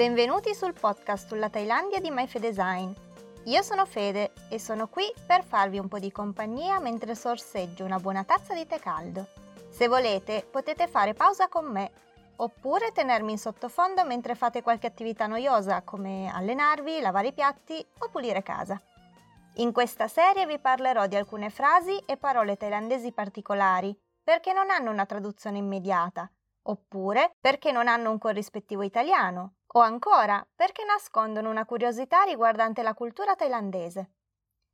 Benvenuti sul podcast sulla Thailandia di MyFedesign. Io sono Fede e sono qui per farvi un po' di compagnia mentre sorseggio una buona tazza di tè caldo. Se volete potete fare pausa con me oppure tenermi in sottofondo mentre fate qualche attività noiosa come allenarvi, lavare i piatti o pulire casa. In questa serie vi parlerò di alcune frasi e parole thailandesi particolari perché non hanno una traduzione immediata, oppure perché non hanno un corrispettivo italiano, o ancora perché nascondono una curiosità riguardante la cultura thailandese.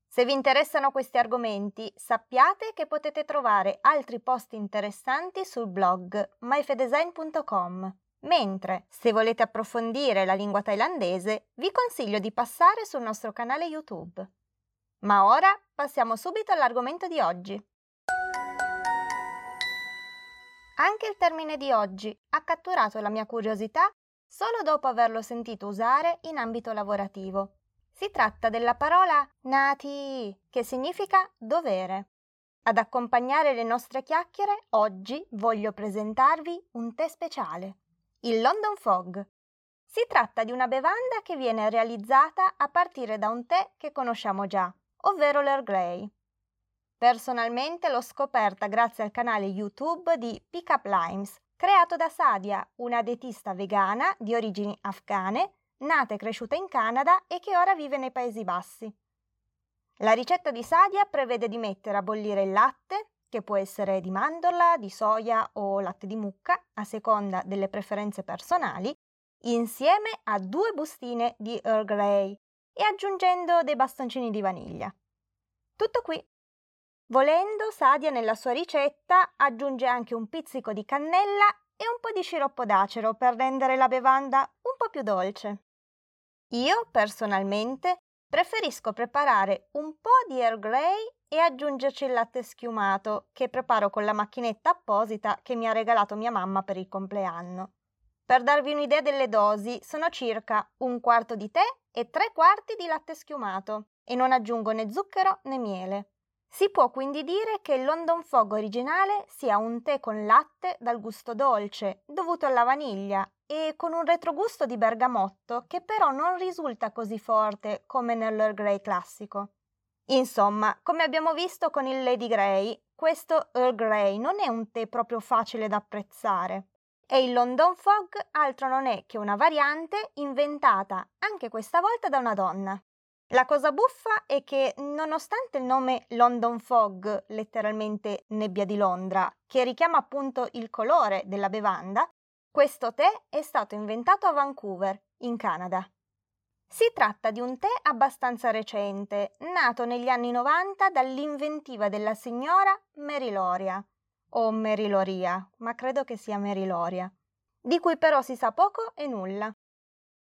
Se vi interessano questi argomenti, sappiate che potete trovare altri post interessanti sul blog myfedesign.com. Mentre, se volete approfondire la lingua thailandese, vi consiglio di passare sul nostro canale YouTube. Ma ora passiamo subito all'argomento di oggi. Anche il termine di oggi ha catturato la mia curiosità solo dopo averlo sentito usare in ambito lavorativo. Si tratta della parola nati, che significa dovere. Ad accompagnare le nostre chiacchiere, oggi voglio presentarvi un tè speciale, il London Fog. Si tratta di una bevanda che viene realizzata a partire da un tè che conosciamo già, ovvero l'Earl Grey. Personalmente l'ho scoperta grazie al canale YouTube di Pick Up Limes, creato da Sadia, una dietista vegana di origini afghane, nata e cresciuta in Canada e che ora vive nei Paesi Bassi. La ricetta di Sadia prevede di mettere a bollire il latte, che può essere di mandorla, di soia o latte di mucca, a seconda delle preferenze personali, insieme a due bustine di Earl Grey e aggiungendo dei bastoncini di vaniglia. Tutto qui. Volendo, Sadia nella sua ricetta aggiunge anche un pizzico di cannella e un po' di sciroppo d'acero per rendere la bevanda un po' più dolce. Io, personalmente, preferisco preparare un po' di Earl Grey e aggiungerci il latte schiumato, che preparo con la macchinetta apposita che mi ha regalato mia mamma per il compleanno. Per darvi un'idea delle dosi, sono circa un quarto di tè e tre quarti di latte schiumato e non aggiungo né zucchero né miele. Si può quindi dire che il London Fog originale sia un tè con latte dal gusto dolce, dovuto alla vaniglia, e con un retrogusto di bergamotto che però non risulta così forte come nell'Earl Grey classico. Insomma, come abbiamo visto con il Lady Grey, questo Earl Grey non è un tè proprio facile da apprezzare. E il London Fog altro non è che una variante inventata anche questa volta da una donna. La cosa buffa è che, nonostante il nome London Fog, letteralmente nebbia di Londra, che richiama appunto il colore della bevanda, questo tè è stato inventato a Vancouver, in Canada. Si tratta di un tè abbastanza recente, nato negli anni 90 dall'inventiva della signora Mary Loria, o Mary Loria, ma credo che sia Mary Loria, di cui però si sa poco e nulla.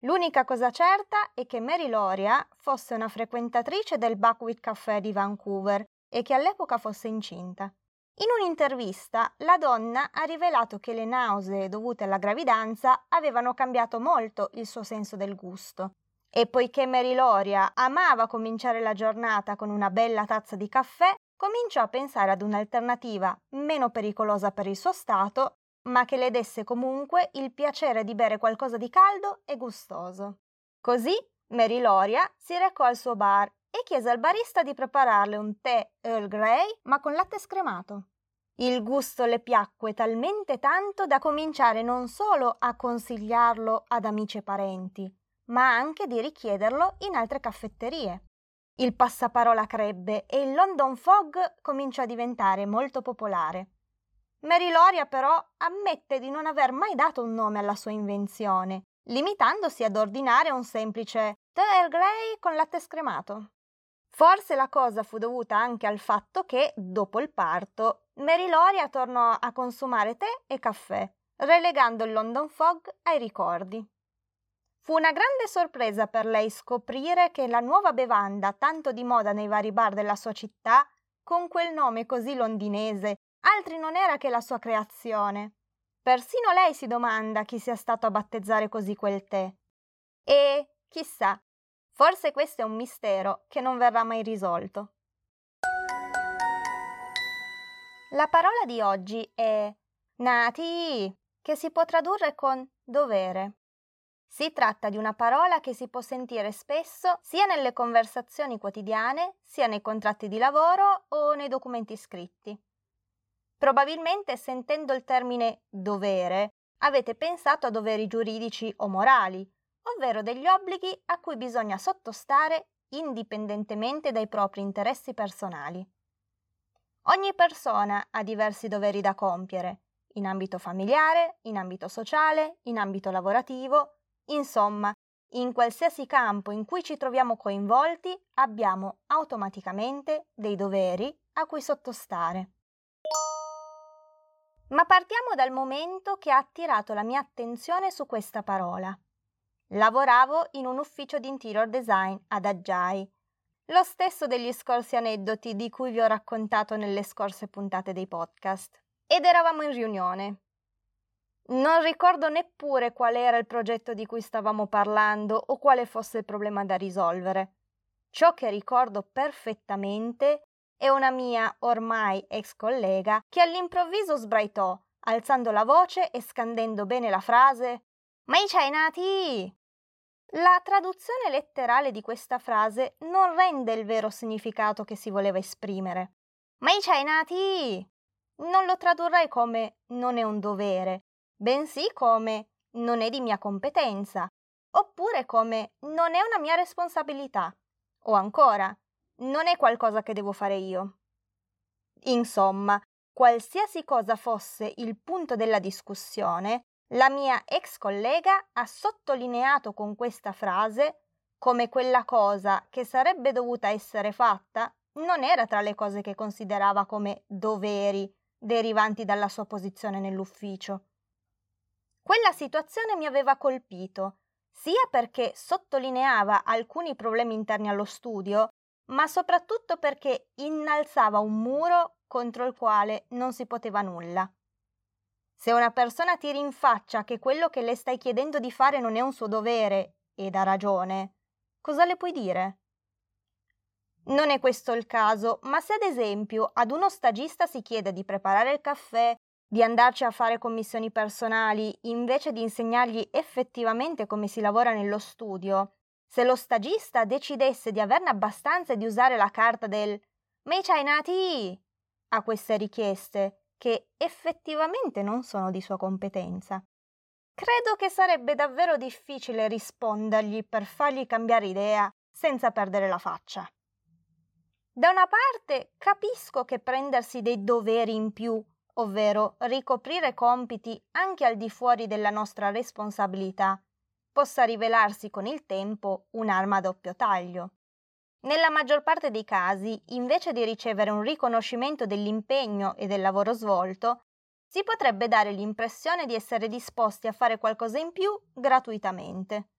L'unica cosa certa è che Mary Loria fosse una frequentatrice del Buckwheat Café di Vancouver e che all'epoca fosse incinta. In un'intervista la donna ha rivelato che le nausee dovute alla gravidanza avevano cambiato molto il suo senso del gusto. E poiché Mary Loria amava cominciare la giornata con una bella tazza di caffè, cominciò a pensare ad un'alternativa meno pericolosa per il suo stato ma che le desse comunque il piacere di bere qualcosa di caldo e gustoso. Così Mary Loria si recò al suo bar e chiese al barista di prepararle un tè Earl Grey ma con latte scremato. Il gusto le piacque talmente tanto da cominciare non solo a consigliarlo ad amici e parenti, ma anche di richiederlo in altre caffetterie. Il passaparola crebbe e il London Fog cominciò a diventare molto popolare. Mary Loria però ammette di non aver mai dato un nome alla sua invenzione, limitandosi ad ordinare un semplice tè Earl Grey con latte scremato. Forse la cosa fu dovuta anche al fatto che, dopo il parto, Mary Loria tornò a consumare tè e caffè, relegando il London Fog ai ricordi. Fu una grande sorpresa per lei scoprire che la nuova bevanda, tanto di moda nei vari bar della sua città, con quel nome così londinese altri non era che la sua creazione. Persino lei si domanda chi sia stato a battezzare così quel tè. E, chissà, forse questo è un mistero che non verrà mai risolto. La parola di oggi è nati, che si può tradurre con dovere. Si tratta di una parola che si può sentire spesso sia nelle conversazioni quotidiane, sia nei contratti di lavoro o nei documenti scritti. Probabilmente sentendo il termine dovere avete pensato a doveri giuridici o morali, ovvero degli obblighi a cui bisogna sottostare indipendentemente dai propri interessi personali. Ogni persona ha diversi doveri da compiere, in ambito familiare, in ambito sociale, in ambito lavorativo, Insomma, in qualsiasi campo in cui ci troviamo coinvolti abbiamo automaticamente dei doveri a cui sottostare. Ma partiamo dal momento che ha attirato la mia attenzione su questa parola. Lavoravo in un ufficio di interior design ad Aggiai, lo stesso degli scorsi aneddoti di cui vi ho raccontato nelle scorse puntate dei podcast. Ed eravamo in riunione. Non ricordo neppure qual era il progetto di cui stavamo parlando o quale fosse il problema da risolvere. Ciò che ricordo perfettamente è una mia ormai ex collega che all'improvviso sbraitò, alzando la voce e scandendo bene la frase Ma i Chinati! La traduzione letterale di questa frase non rende il vero significato che si voleva esprimere. Ma i Chinati! Non lo tradurrei come non è un dovere, bensì come non è di mia competenza, oppure come non è una mia responsabilità, o ancora non è qualcosa che devo fare io. Insomma, qualsiasi cosa fosse il punto della discussione, la mia ex collega ha sottolineato con questa frase come quella cosa che sarebbe dovuta essere fatta non era tra le cose che considerava come doveri derivanti dalla sua posizione nell'ufficio. Quella situazione mi aveva colpito, sia perché sottolineava alcuni problemi interni allo studio, ma soprattutto perché innalzava un muro contro il quale non si poteva nulla. Se una persona ti rinfaccia che quello che le stai chiedendo di fare non è un suo dovere, ed ha ragione, cosa le puoi dire? Non è questo il caso, ma se ad esempio ad uno stagista si chiede di preparare il caffè di andarci a fare commissioni personali invece di insegnargli effettivamente come si lavora nello studio, se lo stagista decidesse di averne abbastanza di usare la carta del Mei nati a queste richieste, che effettivamente non sono di sua competenza. Credo che sarebbe davvero difficile rispondergli per fargli cambiare idea senza perdere la faccia. Da una parte capisco che prendersi dei doveri in più ovvero ricoprire compiti anche al di fuori della nostra responsabilità, possa rivelarsi con il tempo un'arma a doppio taglio. Nella maggior parte dei casi, invece di ricevere un riconoscimento dell'impegno e del lavoro svolto, si potrebbe dare l'impressione di essere disposti a fare qualcosa in più gratuitamente.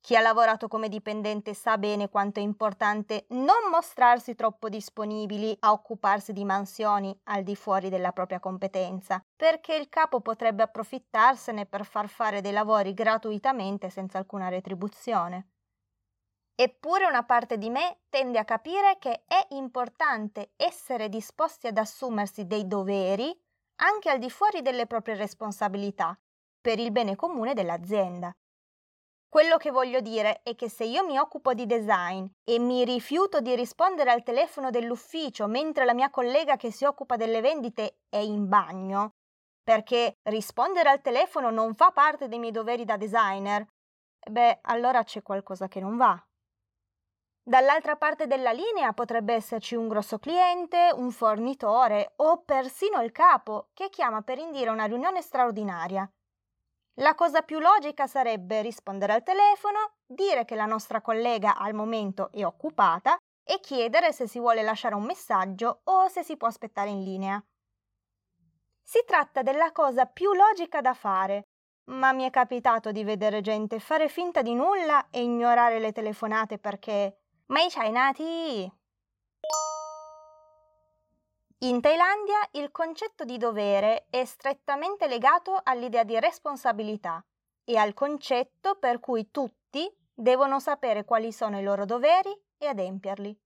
Chi ha lavorato come dipendente sa bene quanto è importante non mostrarsi troppo disponibili a occuparsi di mansioni al di fuori della propria competenza, perché il capo potrebbe approfittarsene per far fare dei lavori gratuitamente senza alcuna retribuzione. Eppure una parte di me tende a capire che è importante essere disposti ad assumersi dei doveri anche al di fuori delle proprie responsabilità, per il bene comune dell'azienda. Quello che voglio dire è che se io mi occupo di design e mi rifiuto di rispondere al telefono dell'ufficio mentre la mia collega che si occupa delle vendite è in bagno, perché rispondere al telefono non fa parte dei miei doveri da designer, beh, allora c'è qualcosa che non va. Dall'altra parte della linea potrebbe esserci un grosso cliente, un fornitore o persino il capo che chiama per indire una riunione straordinaria. La cosa più logica sarebbe rispondere al telefono, dire che la nostra collega al momento è occupata e chiedere se si vuole lasciare un messaggio o se si può aspettare in linea. Si tratta della cosa più logica da fare, ma mi è capitato di vedere gente fare finta di nulla e ignorare le telefonate perché ma i Chinati in Thailandia il concetto di dovere è strettamente legato all'idea di responsabilità e al concetto per cui tutti devono sapere quali sono i loro doveri e adempierli.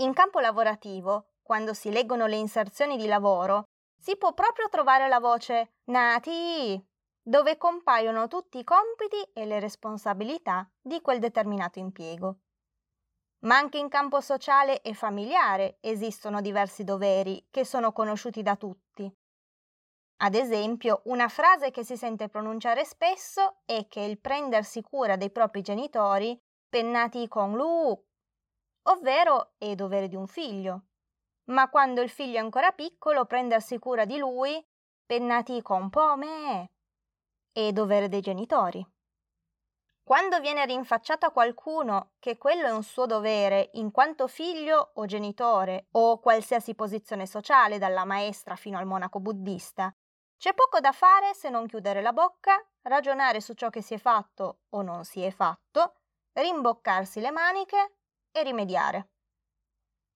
In campo lavorativo, quando si leggono le inserzioni di lavoro, si può proprio trovare la voce Nati, dove compaiono tutti i compiti e le responsabilità di quel determinato impiego. Ma anche in campo sociale e familiare esistono diversi doveri che sono conosciuti da tutti. Ad esempio, una frase che si sente pronunciare spesso è che il prendersi cura dei propri genitori pennati con lu, ovvero è dovere di un figlio. Ma quando il figlio è ancora piccolo, prendersi cura di lui pennati con pome è dovere dei genitori. Quando viene rinfacciato a qualcuno che quello è un suo dovere in quanto figlio o genitore o qualsiasi posizione sociale, dalla maestra fino al monaco buddista, c'è poco da fare se non chiudere la bocca, ragionare su ciò che si è fatto o non si è fatto, rimboccarsi le maniche e rimediare.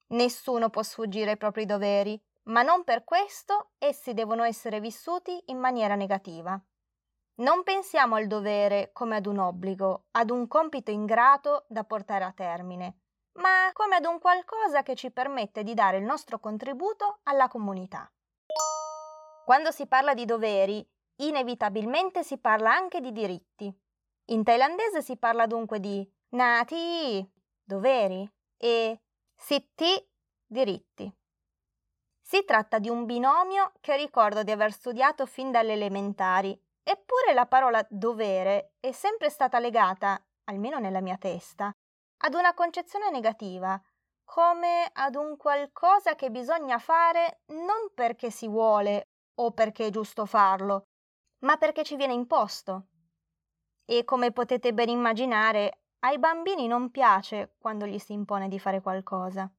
Nessuno può sfuggire ai propri doveri, ma non per questo essi devono essere vissuti in maniera negativa. Non pensiamo al dovere come ad un obbligo, ad un compito ingrato da portare a termine, ma come ad un qualcosa che ci permette di dare il nostro contributo alla comunità. Quando si parla di doveri, inevitabilmente si parla anche di diritti. In thailandese si parla dunque di nati, doveri, e sitti, diritti. Si tratta di un binomio che ricordo di aver studiato fin dalle elementari Eppure la parola dovere è sempre stata legata, almeno nella mia testa, ad una concezione negativa, come ad un qualcosa che bisogna fare non perché si vuole o perché è giusto farlo, ma perché ci viene imposto. E come potete ben immaginare, ai bambini non piace quando gli si impone di fare qualcosa.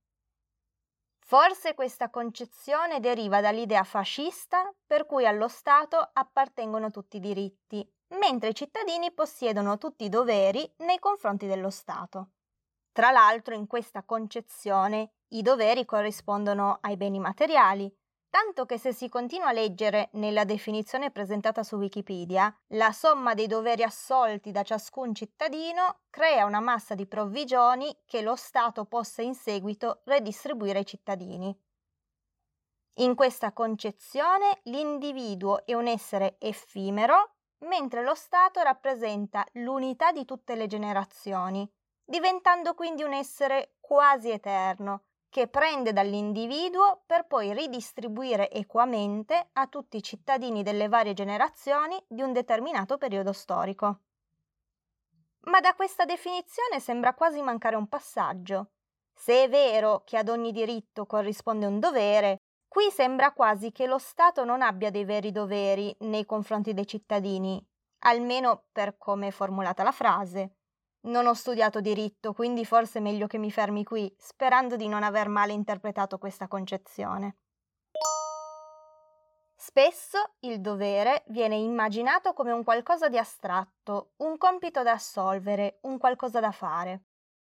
Forse questa concezione deriva dall'idea fascista per cui allo Stato appartengono tutti i diritti, mentre i cittadini possiedono tutti i doveri nei confronti dello Stato. Tra l'altro in questa concezione i doveri corrispondono ai beni materiali, tanto che se si continua a leggere nella definizione presentata su Wikipedia, la somma dei doveri assolti da ciascun cittadino crea una massa di provvigioni che lo Stato possa in seguito redistribuire ai cittadini. In questa concezione l'individuo è un essere effimero, mentre lo Stato rappresenta l'unità di tutte le generazioni, diventando quindi un essere quasi eterno, che prende dall'individuo per poi ridistribuire equamente a tutti i cittadini delle varie generazioni di un determinato periodo storico. Ma da questa definizione sembra quasi mancare un passaggio. Se è vero che ad ogni diritto corrisponde un dovere, qui sembra quasi che lo Stato non abbia dei veri doveri nei confronti dei cittadini, almeno per come è formulata la frase. Non ho studiato diritto, quindi forse è meglio che mi fermi qui, sperando di non aver male interpretato questa concezione. Spesso il dovere viene immaginato come un qualcosa di astratto, un compito da assolvere, un qualcosa da fare.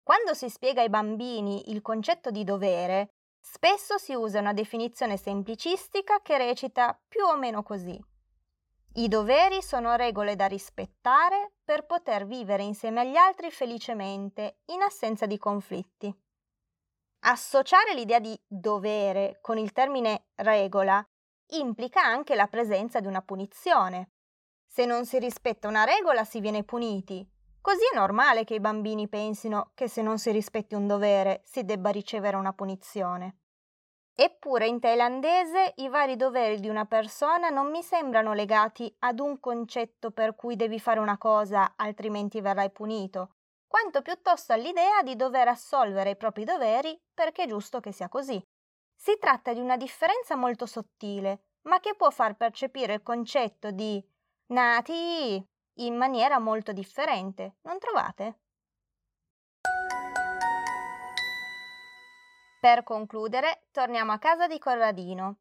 Quando si spiega ai bambini il concetto di dovere, spesso si usa una definizione semplicistica che recita più o meno così. I doveri sono regole da rispettare per poter vivere insieme agli altri felicemente, in assenza di conflitti. Associare l'idea di dovere con il termine regola implica anche la presenza di una punizione. Se non si rispetta una regola si viene puniti. Così è normale che i bambini pensino che se non si rispetti un dovere si debba ricevere una punizione. Eppure in thailandese i vari doveri di una persona non mi sembrano legati ad un concetto per cui devi fare una cosa altrimenti verrai punito, quanto piuttosto all'idea di dover assolvere i propri doveri perché è giusto che sia così. Si tratta di una differenza molto sottile, ma che può far percepire il concetto di nati in maniera molto differente, non trovate? Per concludere, torniamo a casa di Corradino.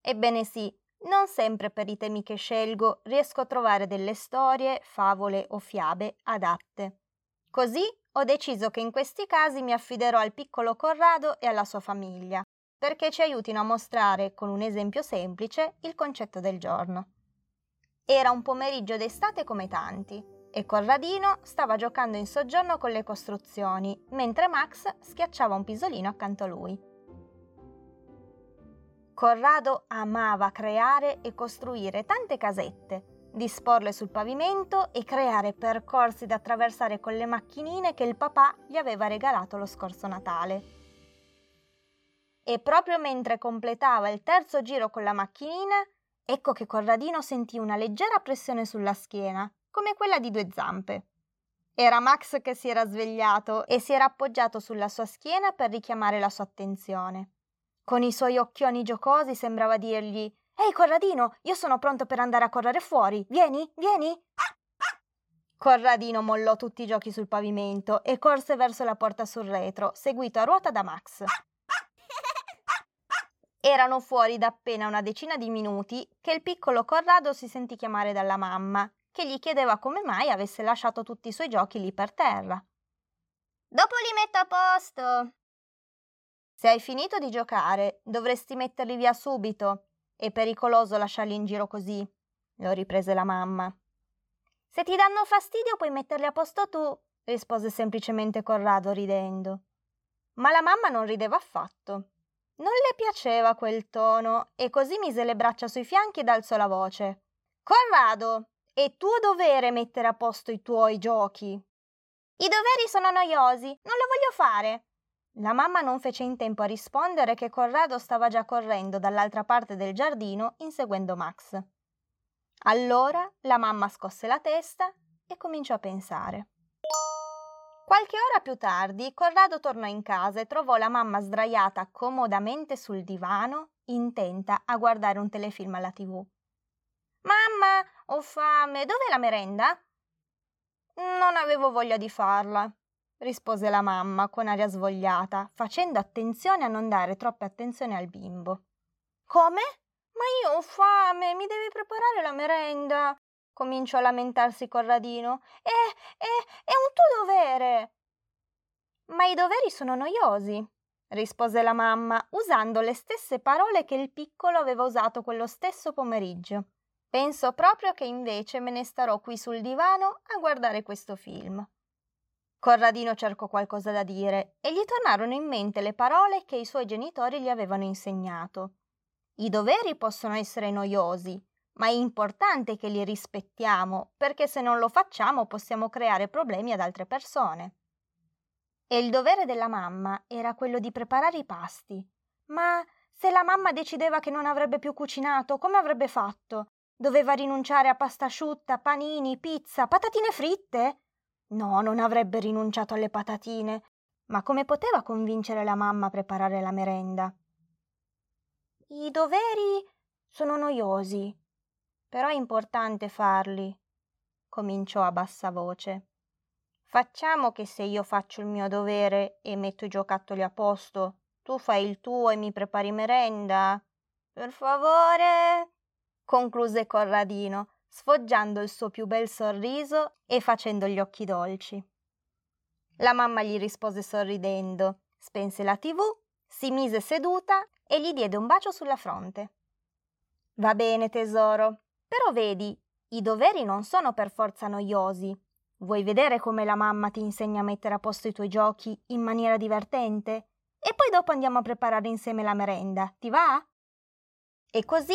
Ebbene sì, non sempre per i temi che scelgo riesco a trovare delle storie, favole o fiabe adatte. Così ho deciso che in questi casi mi affiderò al piccolo Corrado e alla sua famiglia, perché ci aiutino a mostrare con un esempio semplice il concetto del giorno. Era un pomeriggio d'estate come tanti e Corradino stava giocando in soggiorno con le costruzioni, mentre Max schiacciava un pisolino accanto a lui. Corrado amava creare e costruire tante casette, disporle sul pavimento e creare percorsi da attraversare con le macchinine che il papà gli aveva regalato lo scorso Natale. E proprio mentre completava il terzo giro con la macchinina, ecco che Corradino sentì una leggera pressione sulla schiena, come quella di due zampe. Era Max che si era svegliato e si era appoggiato sulla sua schiena per richiamare la sua attenzione. Con i suoi occhioni giocosi sembrava dirgli Ehi Corradino, io sono pronto per andare a correre fuori. Vieni, vieni. Corradino mollò tutti i giochi sul pavimento e corse verso la porta sul retro, seguito a ruota da Max. Erano fuori da appena una decina di minuti che il piccolo Corrado si sentì chiamare dalla mamma, che gli chiedeva come mai avesse lasciato tutti i suoi giochi lì per terra. Dopo li metto a posto. Se hai finito di giocare, dovresti metterli via subito, è pericoloso lasciarli in giro così, lo riprese la mamma. Se ti danno fastidio puoi metterli a posto tu, rispose semplicemente Corrado ridendo. Ma la mamma non rideva affatto. Non le piaceva quel tono e così mise le braccia sui fianchi ed alzò la voce. Corrado, è tuo dovere mettere a posto i tuoi giochi. I doveri sono noiosi, non lo voglio fare. La mamma non fece in tempo a rispondere che Corrado stava già correndo dall'altra parte del giardino inseguendo Max. Allora la mamma scosse la testa e cominciò a pensare. Qualche ora più tardi Corrado tornò in casa e trovò la mamma sdraiata comodamente sul divano, intenta a guardare un telefilm alla tv. Mamma, ho fame, dov'è la merenda? Non avevo voglia di farla, rispose la mamma con aria svogliata, facendo attenzione a non dare troppa attenzione al bimbo. Come? Ma io ho fame, mi devi preparare la merenda. cominciò a lamentarsi Corradino. È, è, è un tuo dovere. Ma i doveri sono noiosi, rispose la mamma, usando le stesse parole che il piccolo aveva usato quello stesso pomeriggio. Penso proprio che invece me ne starò qui sul divano a guardare questo film. Corradino cercò qualcosa da dire e gli tornarono in mente le parole che i suoi genitori gli avevano insegnato. I doveri possono essere noiosi, ma è importante che li rispettiamo, perché se non lo facciamo possiamo creare problemi ad altre persone. E il dovere della mamma era quello di preparare i pasti. Ma se la mamma decideva che non avrebbe più cucinato, come avrebbe fatto? Doveva rinunciare a pasta asciutta, panini, pizza, patatine fritte? No, non avrebbe rinunciato alle patatine, ma come poteva convincere la mamma a preparare la merenda? I doveri sono noiosi, però è importante farli, cominciò a bassa voce. Facciamo che se io faccio il mio dovere e metto i giocattoli a posto, tu fai il tuo e mi prepari merenda? Per favore, concluse Corradino, sfoggiando il suo più bel sorriso e facendo gli occhi dolci. La mamma gli rispose sorridendo, spense la tv, si mise seduta e gli diede un bacio sulla fronte. Va bene, tesoro, però vedi, i doveri non sono per forza noiosi. Vuoi vedere come la mamma ti insegna a mettere a posto i tuoi giochi in maniera divertente? E poi dopo andiamo a preparare insieme la merenda, ti va? E così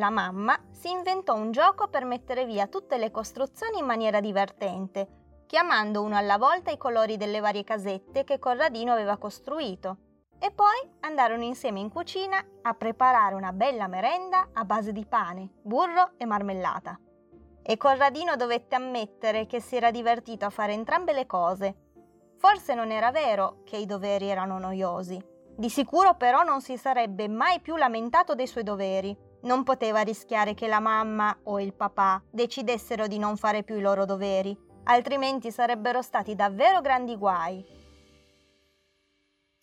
la mamma si inventò un gioco per mettere via tutte le costruzioni in maniera divertente, chiamando uno alla volta i colori delle varie casette che Corradino aveva costruito. E poi andarono insieme in cucina a preparare una bella merenda a base di pane, burro e marmellata. E Corradino dovette ammettere che si era divertito a fare entrambe le cose. Forse non era vero che i doveri erano noiosi. Di sicuro però non si sarebbe mai più lamentato dei suoi doveri non poteva rischiare che la mamma o il papà decidessero di non fare più i loro doveri, altrimenti sarebbero stati davvero grandi guai.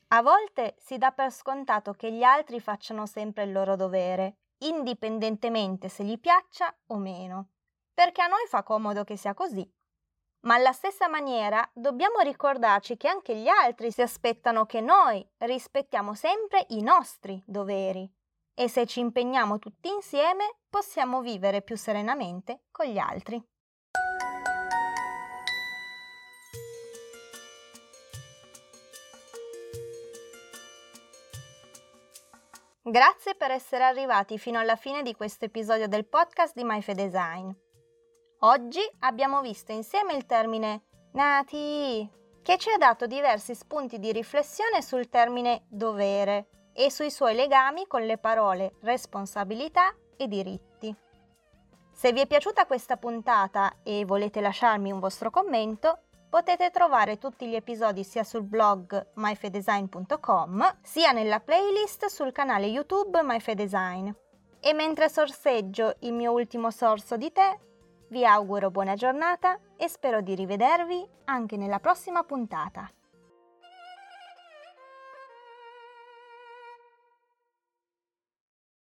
A volte si dà per scontato che gli altri facciano sempre il loro dovere, indipendentemente se gli piaccia o meno, perché a noi fa comodo che sia così. Ma alla stessa maniera dobbiamo ricordarci che anche gli altri si aspettano che noi rispettiamo sempre i nostri doveri e se ci impegniamo tutti insieme possiamo vivere più serenamente con gli altri. Grazie per essere arrivati fino alla fine di questo episodio del podcast di MyFedesign. Oggi abbiamo visto insieme il termine nati, che ci ha dato diversi spunti di riflessione sul termine dovere e sui suoi legami con le parole responsabilità e diritti. Se vi è piaciuta questa puntata e volete lasciarmi un vostro commento, potete trovare tutti gli episodi sia sul blog myfedesign.com sia nella playlist sul canale YouTube MyFedesign. E mentre sorseggio il mio ultimo sorso di tè, vi auguro buona giornata e spero di rivedervi anche nella prossima puntata.